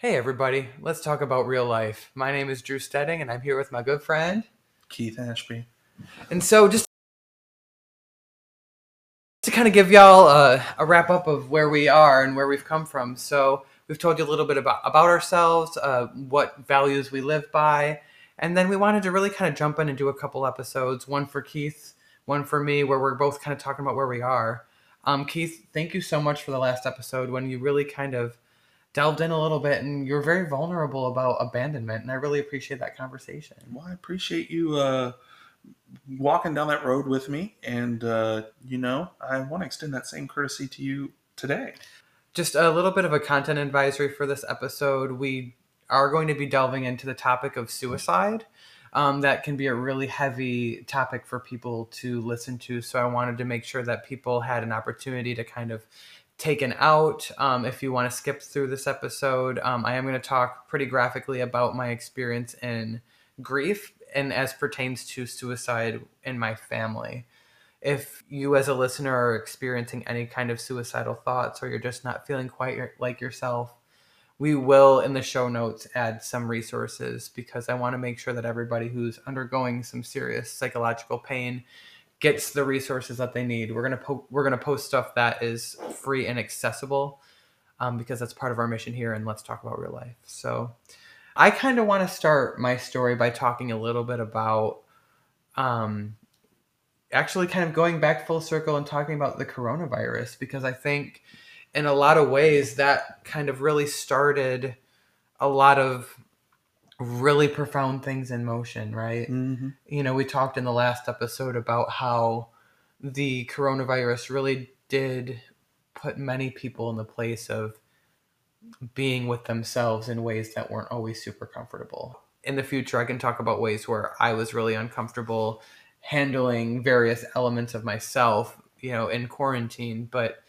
Hey, everybody, let's talk about real life. My name is Drew Stedding, and I'm here with my good friend Keith Ashby. And so, just to kind of give y'all a, a, wrap up of where we are and where we've come from. So, we've told you a little bit about, about ourselves, uh, what values we live by, and then we wanted to really kind of jump in and do a couple episodes one for Keith, one for me, where we're both kind of talking about where we are. Um, Keith, thank you so much for the last episode when you really kind of delved in a little bit and you're very vulnerable about abandonment. And I really appreciate that conversation. Well, I appreciate you uh, walking down that road with me. And, uh, you know, I want to extend that same courtesy to you today. Just a little bit of a content advisory for this episode. We are going to be delving into the topic of suicide. Um, that can be a really heavy topic for people to listen to. So I wanted to make sure that people had an opportunity to kind of taken out. Um, if you want to skip through this episode, um, I am going to talk pretty graphically about my experience in grief and as pertains to suicide in my family. If you, as a listener, are experiencing any kind of suicidal thoughts or you're just not feeling quite like yourself, we will in the show notes add some resources because I want to make sure that everybody who's undergoing some serious psychological pain gets the resources that they need. We're gonna po- we're gonna post stuff that is free and accessible um, because that's part of our mission here. And let's talk about real life. So I kind of want to start my story by talking a little bit about um, actually kind of going back full circle and talking about the coronavirus because I think in a lot of ways that kind of really started a lot of really profound things in motion, right? Mm-hmm. You know, we talked in the last episode about how the coronavirus really did put many people in the place of being with themselves in ways that weren't always super comfortable. In the future, I can talk about ways where I was really uncomfortable handling various elements of myself, you know, in quarantine, but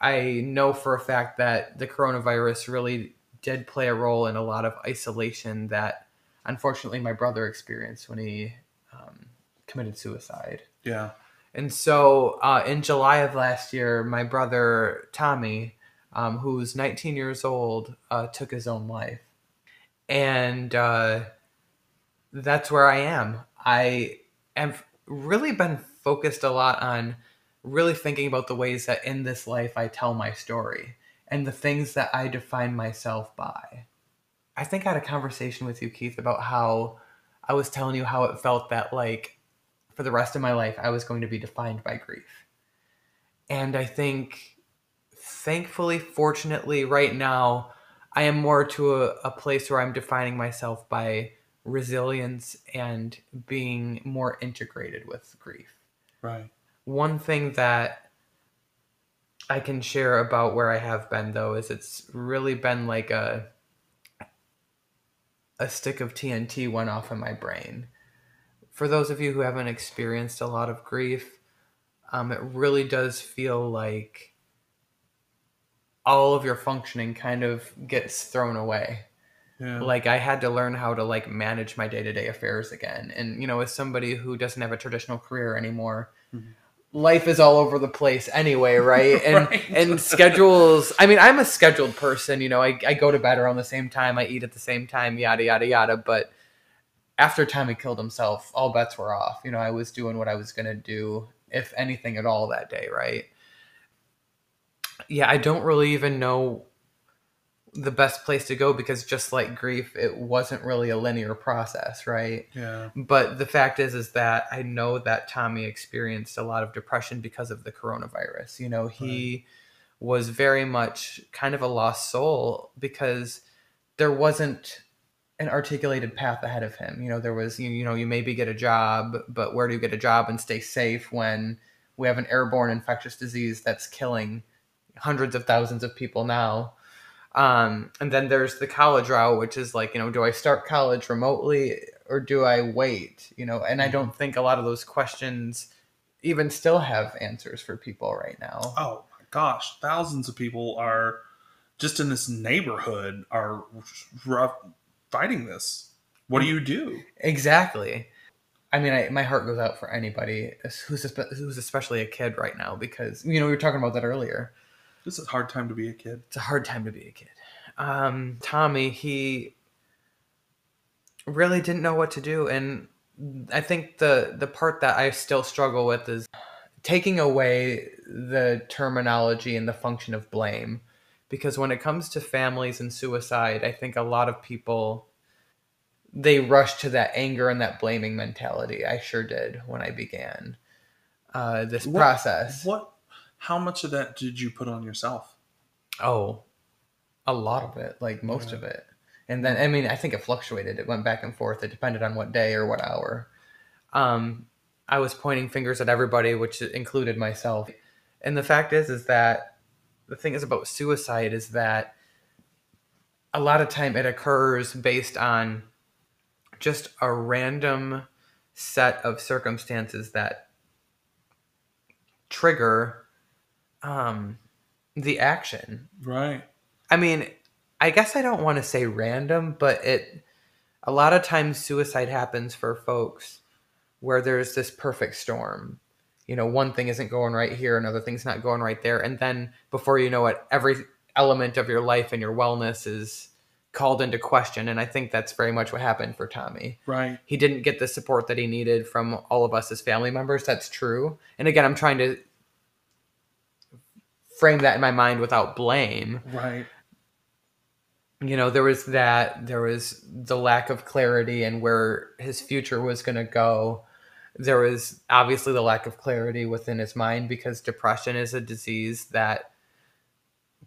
I know for a fact that the coronavirus really did play a role in a lot of isolation that unfortunately my brother experienced when he um, committed suicide. Yeah. And so uh, in July of last year, my brother Tommy, um, who's 19 years old, uh, took his own life. And uh, that's where I am. I have really been focused a lot on really thinking about the ways that in this life I tell my story and the things that I define myself by. I think I had a conversation with you, Keith, about how I was telling you how it felt that, like, for the rest of my life, I was going to be defined by grief. And I think, thankfully, fortunately, right now, I am more to a, a place where I'm defining myself by resilience and being more integrated with grief. Right. One thing that I can share about where I have been though is it's really been like a a stick of TNT went off in my brain. For those of you who haven't experienced a lot of grief, um, it really does feel like all of your functioning kind of gets thrown away. Yeah. Like I had to learn how to like manage my day to day affairs again, and you know, as somebody who doesn't have a traditional career anymore, mm-hmm life is all over the place anyway, right? And right. and schedules. I mean, I'm a scheduled person. You know, I, I go to bed around the same time, I eat at the same time, yada yada yada. But after Tommy killed himself, all bets were off. You know, I was doing what I was gonna do, if anything at all, that day, right? Yeah, I don't really even know the best place to go because just like grief it wasn't really a linear process right? Yeah. But the fact is is that i know that tommy experienced a lot of depression because of the coronavirus. You know he right. was very much kind of a lost soul because there wasn't an articulated path ahead of him. You know there was you, you know you maybe get a job but where do you get a job and stay safe when we have an airborne infectious disease that's killing hundreds of thousands of people now um, and then there's the college route, which is like, you know, do I start college remotely or do I wait? You know, and I mm-hmm. don't think a lot of those questions even still have answers for people right now. Oh my gosh, thousands of people are just in this neighborhood are fighting this. What do you do? Exactly. I mean, I, my heart goes out for anybody who's who's especially a kid right now because you know we were talking about that earlier this is a hard time to be a kid. It's a hard time to be a kid. um, Tommy, he really didn't know what to do, and I think the the part that I still struggle with is taking away the terminology and the function of blame, because when it comes to families and suicide, I think a lot of people they rush to that anger and that blaming mentality. I sure did when I began uh, this What- process. What? How much of that did you put on yourself? Oh, a lot of it, like most Yeah. of it. And then, I mean, I think it fluctuated. It went back and forth. It depended on what day or what hour. Um, I was pointing fingers at everybody, which included myself. And the fact is, is that the thing is about suicide is that a lot of time it occurs based on just a random set of circumstances that trigger um, the action. Right. I mean, I guess I don't want to say random, but it a lot of times suicide happens for folks where there's this perfect storm. You know, one thing isn't going right here, another thing's not going right there, and then before you know it, every element of your life and your wellness is called into question. And I think that's very much what happened for Tommy Right. he didn't get the support that he needed from all of us as family members. That's true. And again, I'm trying to frame that in my mind without blame. Right. You know, there was that, there was the lack of clarity and where his future was going to go. There was obviously the lack of clarity within his mind because depression is a disease that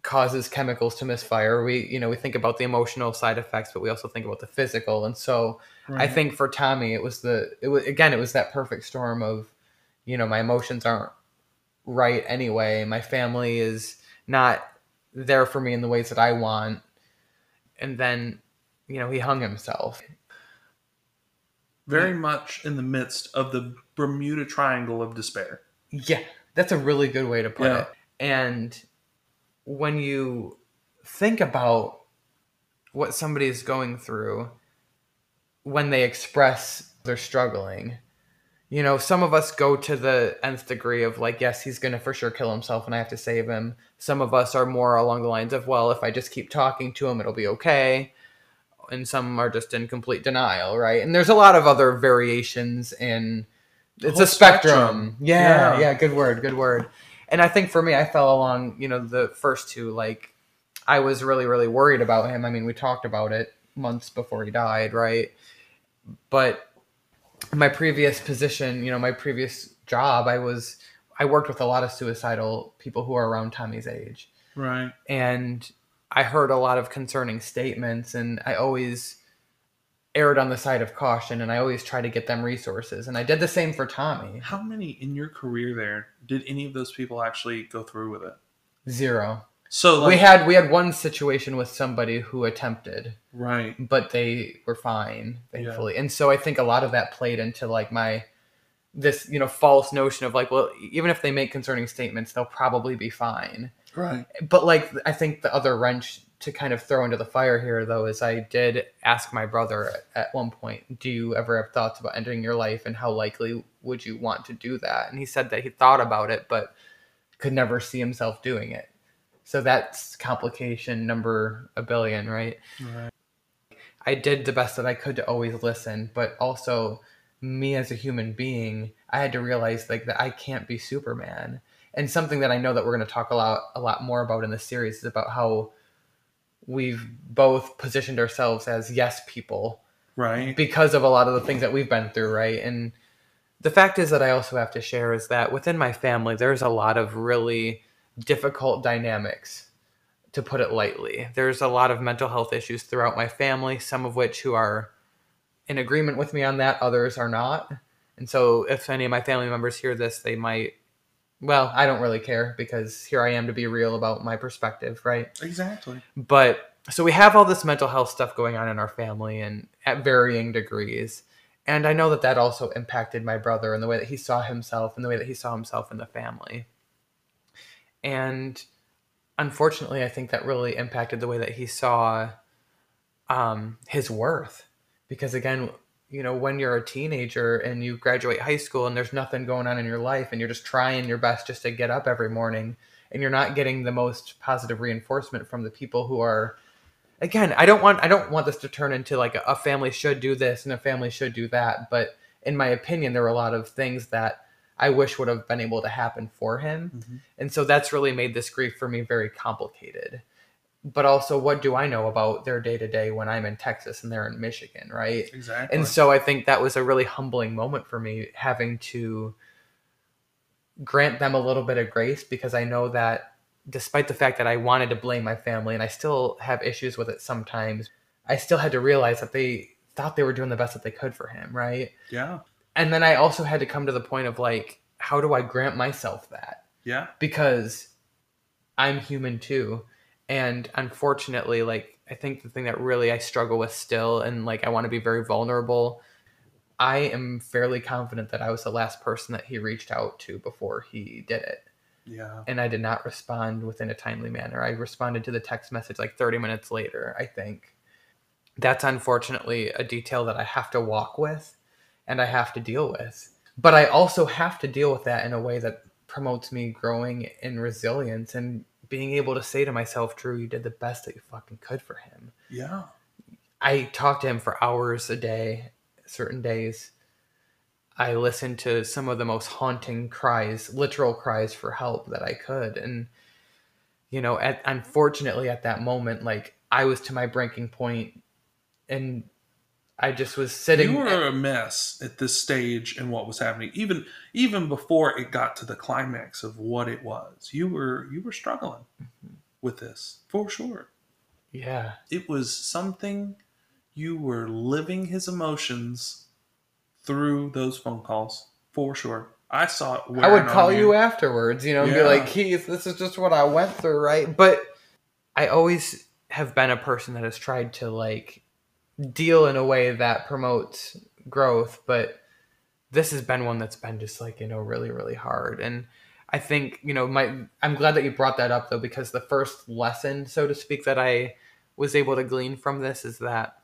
causes chemicals to misfire. We, you know, we think about the emotional side effects, but we also think about the physical. And so, I think for Tommy, it was the it was again it was that perfect storm of, you know, my emotions aren't right anyway. My family is not there for me in the ways that I want, and then, you know, he hung himself. very much in the midst of the Bermuda Triangle of despair. Yeah, that's a really good way to put Yeah. it. And when you think about what somebody is going through when they express they're struggling, you know, some of us go to the nth degree of like, yes, he's going to for sure kill himself and I have to save him. Some of us are more along the lines of, well, if I just keep talking to him, it'll be okay. And some are just in complete denial, right? And there's a lot of other variations in it's a spectrum. spectrum. Yeah, Yeah. yeah, good word, good word. And I think for me, I fell along, you know, the first two. Like, I was really, really worried about him. I mean, we talked about it months before he died, right? But my previous position, you know, my previous job, I was, I worked with a lot of suicidal people who are around Tommy's age Right. and I heard a lot of concerning statements, and I always erred on the side of caution, and I always try to get them resources, and I did the same for Tommy. How many in your career there did any of those people actually go through with it? Zero. So like, we had we had one situation with somebody who attempted, right. but they were fine, thankfully, and so I think a lot of that played into like my this you know false notion of like well even if they make concerning statements they'll probably be fine Right. but like I think the other wrench to kind of throw into the fire here though is I did ask my brother at one point, do you ever have thoughts about ending your life and how likely would you want to do that? And he said that he thought about it but could never see himself doing it. So that's complication number a billion, right? Right. I did the best that I could to always listen, but also me as a human being, I had to realize like that I can't be Superman. And something that I know that we're going to talk a lot a lot more about in this series is about how we've both positioned ourselves as yes people Right. because of a lot of the things that we've been through, right? And the fact is that I also have to share is that within my family, there's a lot of really difficult dynamics, to put it lightly. There's a lot of mental health issues throughout my family, some of which who are in agreement with me on that, others are not. And so if any of my family members hear this, they might, well, I don't really care because here I am to be real about my perspective, right? Exactly. but so we have all this mental health stuff going on in our family and at varying degrees and i know that that also impacted my brother and the way that he saw himself and the way that he saw himself in the family and unfortunately i think that really impacted the way that he saw um, his worth. Because again you know when you're a teenager and you graduate high school and there's nothing going on in your life and you're just trying your best just to get up every morning and you're not getting the most positive reinforcement from the people who are again, I don't want I don't want this to turn into like a, family should do this and a family should do that, but in my opinion, there were a lot of things that I wish would have been able to happen for him. Mhm. And so that's really made this grief for me very complicated. But also, what do I know about their day to day when I'm in Texas and they're in Michigan, right? Exactly. And so I think that was a really humbling moment for me having to grant them a little bit of grace because I know that despite the fact that I wanted to blame my family and I still have issues with it sometimes, I still had to realize that they thought they were doing the best that they could for him, right? yeah. And then I also had to come to the point of like, how do I grant myself that? Yeah. because I'm human too. And unfortunately, like I think the thing that really I struggle with still and like I want to be very vulnerable, I am fairly confident that I was the last person that he reached out to before he did it. Yeah. And I did not respond within a timely manner. I responded to the text message like 30 minutes later, I think. That's unfortunately a detail that I have to walk with and I have to deal with. But I also have to deal with that in a way that promotes me growing in resilience and being able to say to myself, Drew, you did the best that you fucking could for him. Yeah. I talked to him for hours a day, certain days. I listened to some of the most haunting cries, literal cries for help that I could. And, you know, at, unfortunately, at that moment, like I was to my breaking point and I just was sitting. you were a mess at this stage and what was happening even even before it got to the climax of what it was you were you were struggling Mm-hmm. with this for sure yeah. it was something you were living his emotions through those phone calls for sure i saw it I would call you afterwards, you know, and be like, Keith, this is just what I went through, right? But I always have been a person that has tried to like deal in a way that promotes growth, but this has been one that's been just like, you know, really, really hard. And I think, you know, my I'm glad that you brought that up though, because the first lesson, so to speak, that I was able to glean from this is that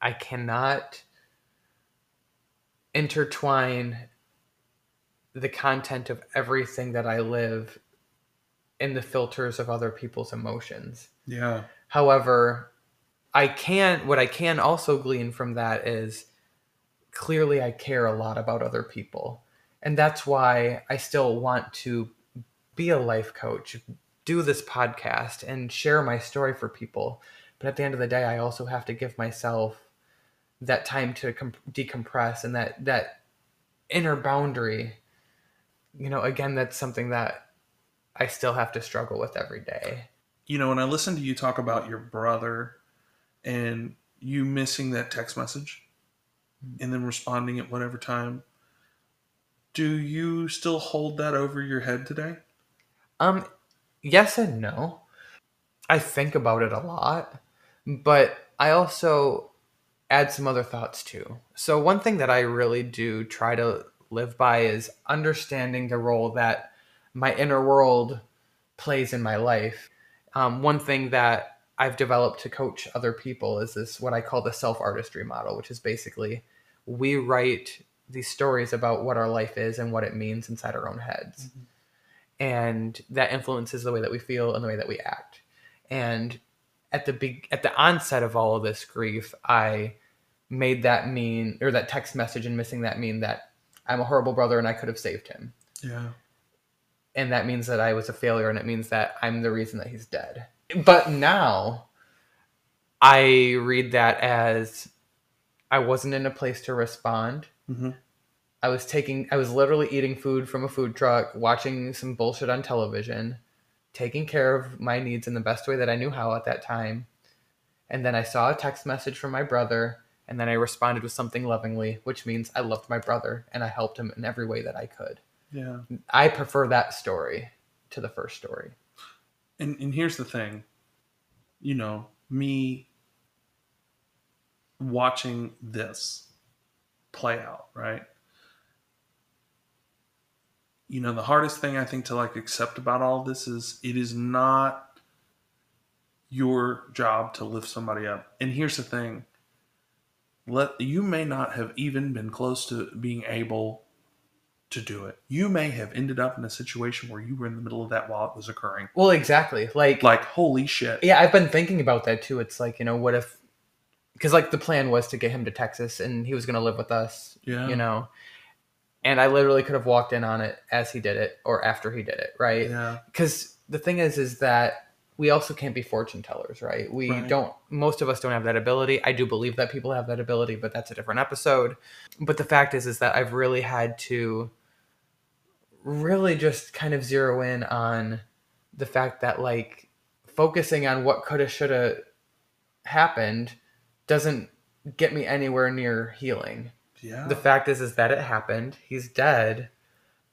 I cannot intertwine the content of everything that I live in the filters of other people's emotions. yeah However, I can what I can also glean from that is clearly I care a lot about other people. And that's why I still want to be a life coach, do this podcast and share my story for people. But at the end of the day, I also have to give myself that time to com- decompress and that that inner boundary. You know, again, that's something that I still have to struggle with every day. you know when i listen to you talk about your brother and you missing that text message and then responding at whatever time do you still hold that over your head today Um, yes and no. I think about it a lot, but I also add some other thoughts too. So one thing that I really do try to live by is understanding the role that my inner world plays in my life. Um, one thing that I've developed to coach other people is this what I call the self artistry model, which is basically we write these stories about what our life is and what it means inside our own heads mm-hmm. and that influences the way that we feel and the way that we act. And at the big at the onset of all of this grief, I made that mean or that text message and missing that mean that I'm a horrible brother and I could have saved him. yeah And that means that I was a failure and it means that I'm the reason that he's dead. But now I read that as I wasn't in a place to respond. hmm I was taking I was literally eating food from a food truck, watching some bullshit on television, taking care of my needs in the best way that I knew how at that time. And then I saw a text message from my brother, and then I responded with something lovingly, which means I loved my brother and I helped him in every way that I could. yeah I prefer that story to the first story. And and here's the thing you know me watching this play out right? You know the hardest thing i think to like accept about all this is it is not your job to lift somebody up. And here's the thing let you may not have even been close to being able to do it. You may have ended up in a situation where you were in the middle of that while it was occurring. Well, exactly. Like, Like, holy shit. yeah, I've been thinking about that too. It's like, you know, what if, because like the plan was to get him to Texas and he was going to live with us, Yeah. you know, and I literally could have walked in on it as he did it or after he did it, right? Yeah. because the thing is is that we also can't be fortune tellers right? We Right. don't most of us don't have that ability. I do believe that people have that ability but that's a different episode. But the fact is is that i've really had to really just kind of zero in on the fact that like focusing on what coulda shoulda happened doesn't get me anywhere near healing. Yeah. the fact is is that it happened. He's dead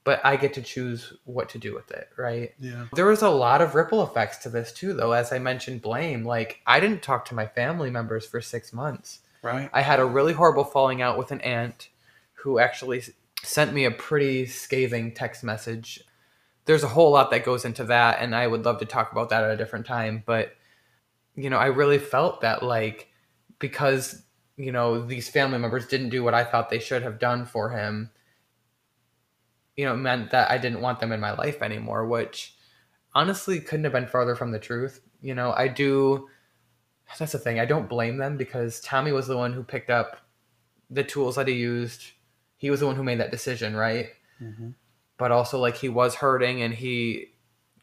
but i get to choose what to do with it right yeah. there was a lot of ripple effects to this too though as i mentioned blame like i didn't talk to my family members for six months Right. i had a really horrible falling out with an aunt who actually sent me a pretty scathing text message there's a whole lot that goes into that and i would love to talk about that at a different time but you know i really felt that like because you know these family members didn't do what i thought they should have done for him you know meant that i didn't want them in my life anymore which honestly couldn't have been farther from the truth you know? I do that's the thing i don't blame them because tommy was the one who picked up the tools that he used. He was the one who made that decision right? Hmm but also like he was hurting and he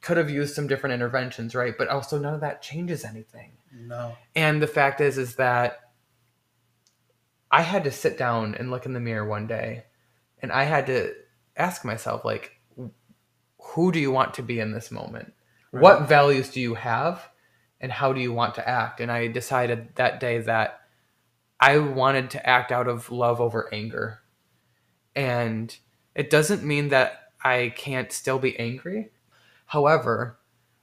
could have used some different interventions right? But also none of that changes anything. No. and the fact is is that i had to sit down and look in the mirror one day and i had to ask myself like who do you want to be in this moment? Right. what values do you have and how do you want to act? And i decided that day that i wanted to act out of love over anger. And it doesn't mean that i can't still be angry. However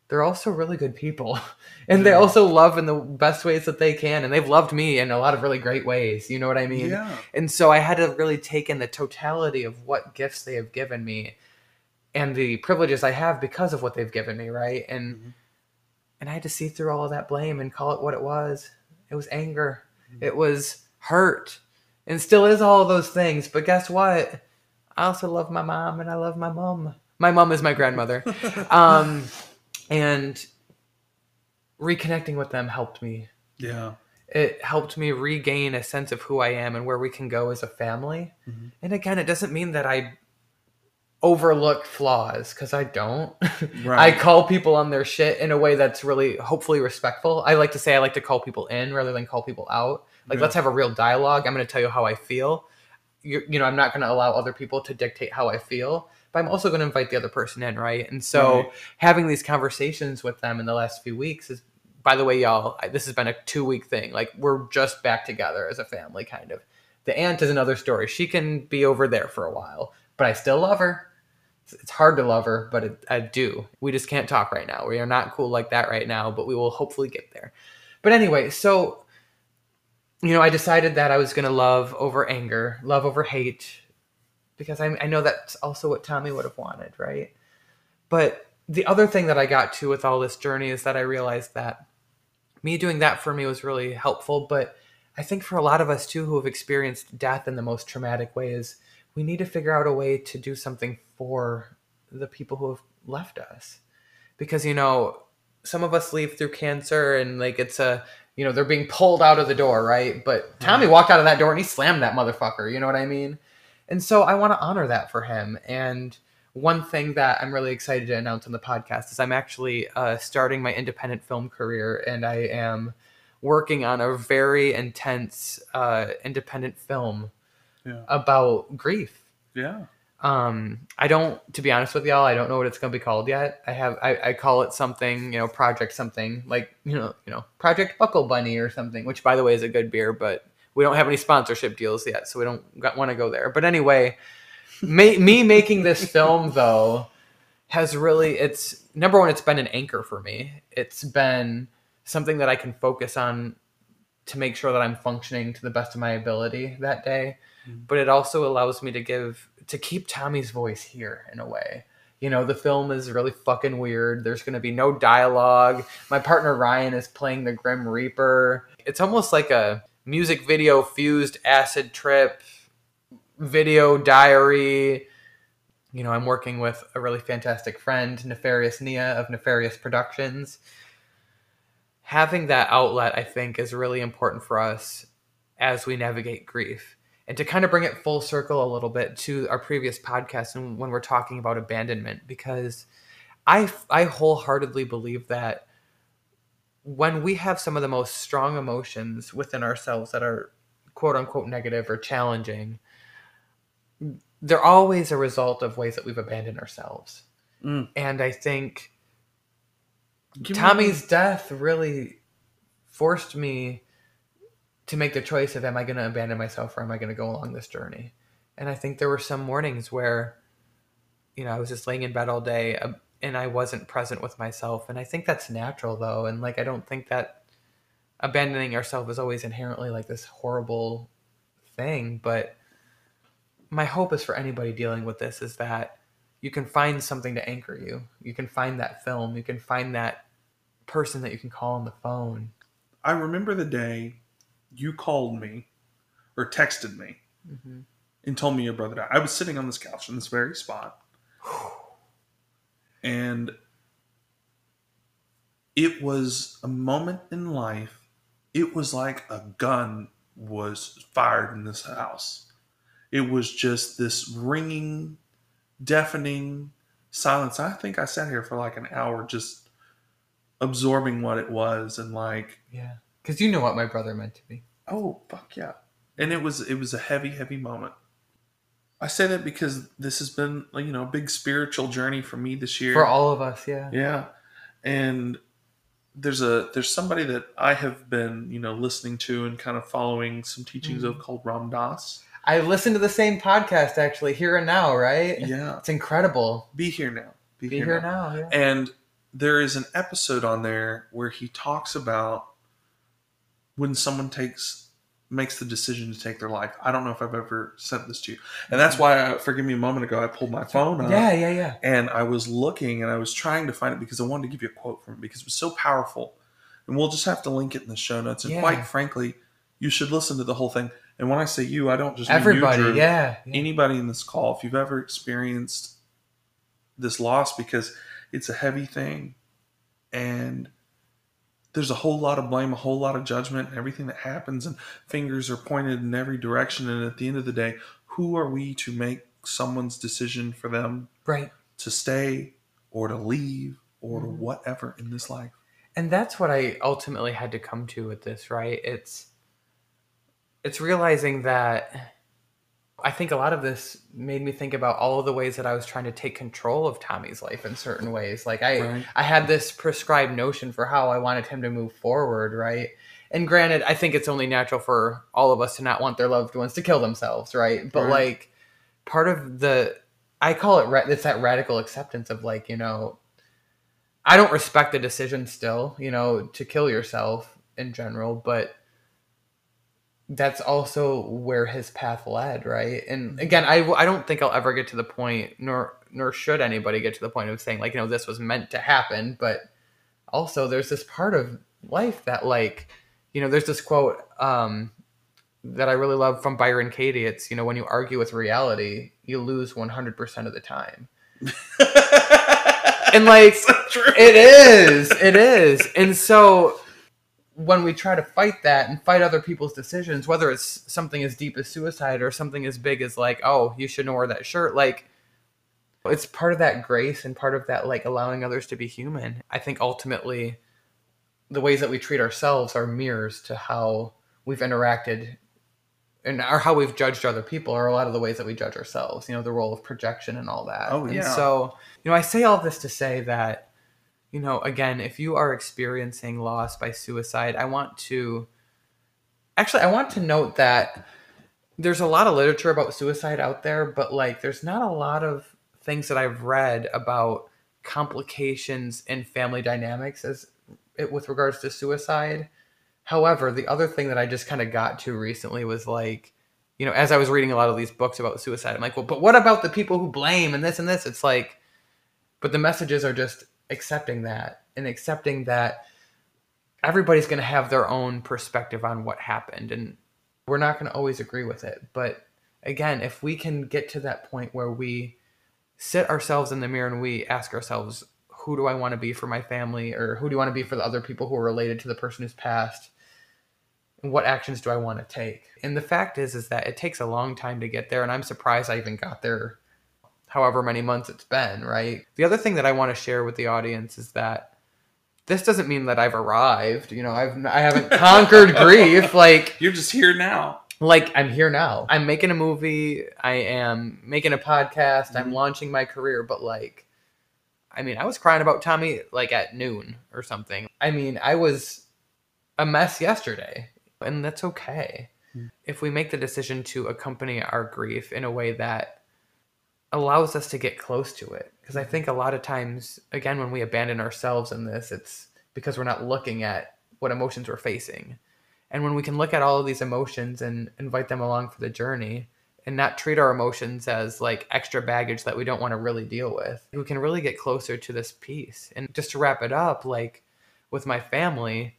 they're also really good people and they also love in the best ways that they can and they've loved me in a lot of really great ways you know what i mean yeah. and so I had to really take in the totality of what gifts they have given me and the privileges I have because of what they've given me, right? And Mhm. and I had to see through all of that blame and call it what it was. It was anger. Mhm. It was hurt. And still is all of those things. But guess what? I also love my mom and I love my mom. My mom is my grandmother. um and reconnecting with them helped me yeah. it helped me regain a sense of who I am and where we can go as a family. Mhm. And again, it doesn't mean that I overlook flaws because I don't. I call people on their shit in a way that's really hopefully respectful. I like to say I like to call people in rather than call people out. Like Yeah. let's have a real dialogue. I'm going to tell you how I feel. You, you know, I'm not going to allow other people to dictate how I feel, but I'm also going to invite the other person in, right? And so Right. having these conversations with them in the last few weeks is by the way y'all I, this has been a two week thing. Like we're just back together as a family kind of. The aunt is another story. She can be over there for a while but i still love her. It's, it's hard to love her but it, i do. We just can't talk right now. We are not cool like that right now but we will hopefully get there. But anyway so you know i decided that i was going to love over anger love over hate because I, I know that's also what tommy would have wanted right but the other thing that I got to with all this journey is that I realized that me doing that for me was really helpful. But I think for a lot of us too who have experienced death in the most traumatic ways, we need to figure out a way to do something for the people who have left us. Because, you know, some of us leave through cancer and like it's a, you know, they're being pulled out of the door, right? But Tommy walked out of that door and he slammed that motherfucker. You know what I mean? And so I want to honor that for him. And one thing that I'm really excited to announce on the podcast is I'm actually uh, starting my independent film career, and I am working on a very intense uh, independent film Yeah. about grief. Yeah. Um, I don't, to be honest with y'all, I don't know what it's going to be called yet. I have, I, I call it something, you know, project something like, you know, you know, Project Buckle Bunny or something. Which, by the way, is a good beer, but we don't have any sponsorship deals yet, so we don't want to go there. But anyway, ma- me making this film though has really, it's number one, it's been an anchor for me. It's been something that I can focus on to make sure that I'm functioning to the best of my ability that day. Mhm. But it also allows me to give to keep Tommy's voice here in a way. You know, the film is really fucking weird. There's going to be no dialogue. My partner Ryan is playing the Grim Reaper. It's almost like a music video fused acid trip, video diary, you know, I'm working with a really fantastic friend, Nefarious Nia of Nefarious Productions. Having that outlet, I think, is really important for us as we navigate grief. And to kind of bring it full circle a little bit to our previous podcast and when we're talking about abandonment, because I, I wholeheartedly believe that when we have some of the most strong emotions within ourselves that are quote unquote negative or challenging, they're always a result of ways that we've abandoned ourselves. Mm. And I think Give me- Tommy's death really forced me to make the choice of am I going to abandon myself or am I going to go along this journey? And I think there were some mornings where, you know, I was just laying in bed all day and I wasn't present with myself. And I think that's natural though. And like, I don't think that abandoning ourselves is always inherently like this horrible thing. But my hope is for anybody dealing with this is that you can find something to anchor you. You can find that film. You can find that person that you can call on the phone. I remember the day you called me or texted me Mm-hmm. and told me your brother died. I was sitting on this couch in this very spot. And it was a moment in life. It was like a gun was fired in this house. It was just this ringing, deafening silence. I think I sat here for like an hour just absorbing what it was and like Yeah. Because you know what my brother meant to me. Oh fuck yeah! And it was it was a heavy, heavy moment. I say that because this has been you know a big spiritual journey for me this year. For all of us, yeah. yeah, and there's a there's somebody that I have been you know listening to and kind of following some teachings Mm. of called Ram Dass. I listened to the same podcast actually, Here and Now, right? Yeah, It's incredible. be here now. Be here now, yeah. And there is an episode on there where he talks about when someone takes makes the decision to take their life. I don't know if I've ever sent this to you. And that's why I, forgive me a moment ago I pulled my phone up Yeah, yeah, yeah. and I was looking and I was trying to find it because I wanted to give you a quote from it because it was so powerful. And we'll just have to link it in the show notes. And Yeah. quite frankly, you should listen to the whole thing. And when I say you, I don't just mean you, Everybody, Drew yeah. yeah. anybody in this call, if you've ever experienced this loss, because it's a heavy thing and there's a whole lot of blame, a whole lot of judgment, and everything that happens, and fingers are pointed in every direction. And at the end of the day, who are we to make someone's decision for them Right. to stay or to leave or to Mhm. whatever in this life? and that's what i ultimately had to come to with this right it's it's realizing that i think a lot of this made me think about all of the ways that i was trying to take control of tommy's life in certain ways like i Right. i had this prescribed notion for how i wanted him to move forward right and granted i think it's only natural for all of us to not want their loved ones to kill themselves right but Right. like part of the i call it it's that radical acceptance of like you know I don't respect the decision still, you know, to kill yourself in general, but that's also where his path led, right? And again, I, I don't think I'll ever get to the point, nor nor should anybody get to the point of saying like, you know, this was meant to happen. But also, there's this part of life that, like, you know, there's this quote um, that I really love from Byron Katie. It's you know, when you argue with reality, you lose 100% of the time. And like, so it is. It is. And so when we try to fight that and fight other people's decisions, whether it's something as deep as suicide or something as big as like, oh, you shouldn't wear that shirt, like it's part of that grace and part of that like allowing others to be human. I think ultimately the ways that we treat ourselves are mirrors to how we've interacted and or how we've judged other people are a lot of the ways that we judge ourselves, you know, the role of projection and all that. Oh, And yeah. so, you know, I say all this to say that, you know, again, if you are experiencing loss by suicide, I want to actually I want to note that there's a lot of literature about suicide out there, but like there's not a lot of things that I've read about complications in family dynamics as it with regards to suicide. However, the other thing that I just kind of got to recently was like, you know, as I was reading a lot of these books about suicide, I'm like, well, but what about the people who blame and this and this? It's like, but the messages are just accepting that and accepting that everybody's going to have their own perspective on what happened and we're not going to always agree with it. But again, if we can get to that point where we sit ourselves in the mirror and we ask ourselves, who do I want to be for my family, or who do you want to be for the other people who are related to the person who's passed? And what actions do I want to take? And the fact is, is that it takes a long time to get there, and I'm surprised I even got there. However many months it's been, right? The other thing that I want to share with the audience is that this doesn't mean that I've arrived. You know, I've I haven't conquered grief. Like You're just here now. like I'm here now. I'm making a movie. I am making a podcast. I'm Mhm. launching my career. But like, I mean, I was crying about Tommy like at noon or something. I mean, I was a mess yesterday, and that's okay. Mm. If we make the decision to accompany our grief in a way that allows us to get close to it, because I think a lot of times, again, when we abandon ourselves in this, it's because we're not looking at what emotions we're facing. And when we can look at all of these emotions and invite them along for the journey and not treat our emotions as like extra baggage that we don't want to really deal with, we can really get closer to this piece. And just to wrap it up, like with my family,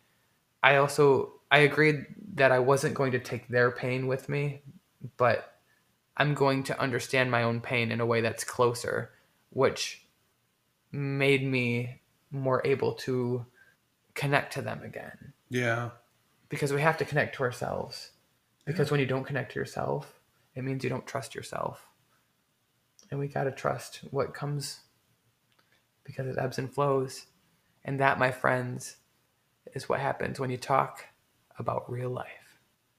I also I agreed that I wasn't going to take their pain with me, but I'm going to understand my own pain in a way that's closer, which made me more able to connect to them again Yeah. because we have to connect to ourselves. Because when you don't connect to yourself, it means you don't trust yourself. And we got to trust what comes because it ebbs and flows. And that, my friends, is what happens when you talk about real life.